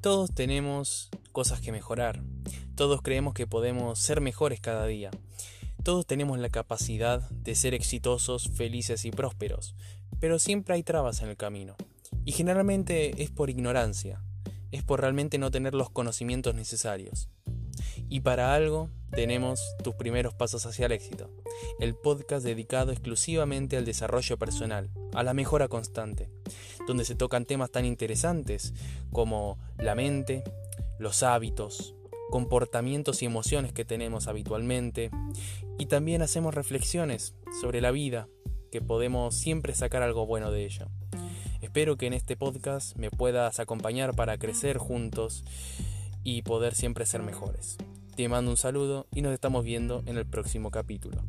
Todos tenemos cosas que mejorar. Todos creemos que podemos ser mejores cada día. Todos tenemos la capacidad de ser exitosos, felices y prósperos, pero siempre hay trabas en el camino. Y generalmente es por ignorancia, es por realmente no tener los conocimientos necesarios. Y para algo tenemos tus primeros pasos hacia el éxito, el podcast dedicado exclusivamente al desarrollo personal, a la mejora constante, donde se tocan temas tan interesantes como la mente, los hábitos, comportamientos y emociones que tenemos habitualmente, y también hacemos reflexiones sobre la vida, que podemos siempre sacar algo bueno de ello. Espero que en este podcast me puedas acompañar para crecer juntos y poder siempre ser mejores. Te mando un saludo y nos estamos viendo en el próximo capítulo.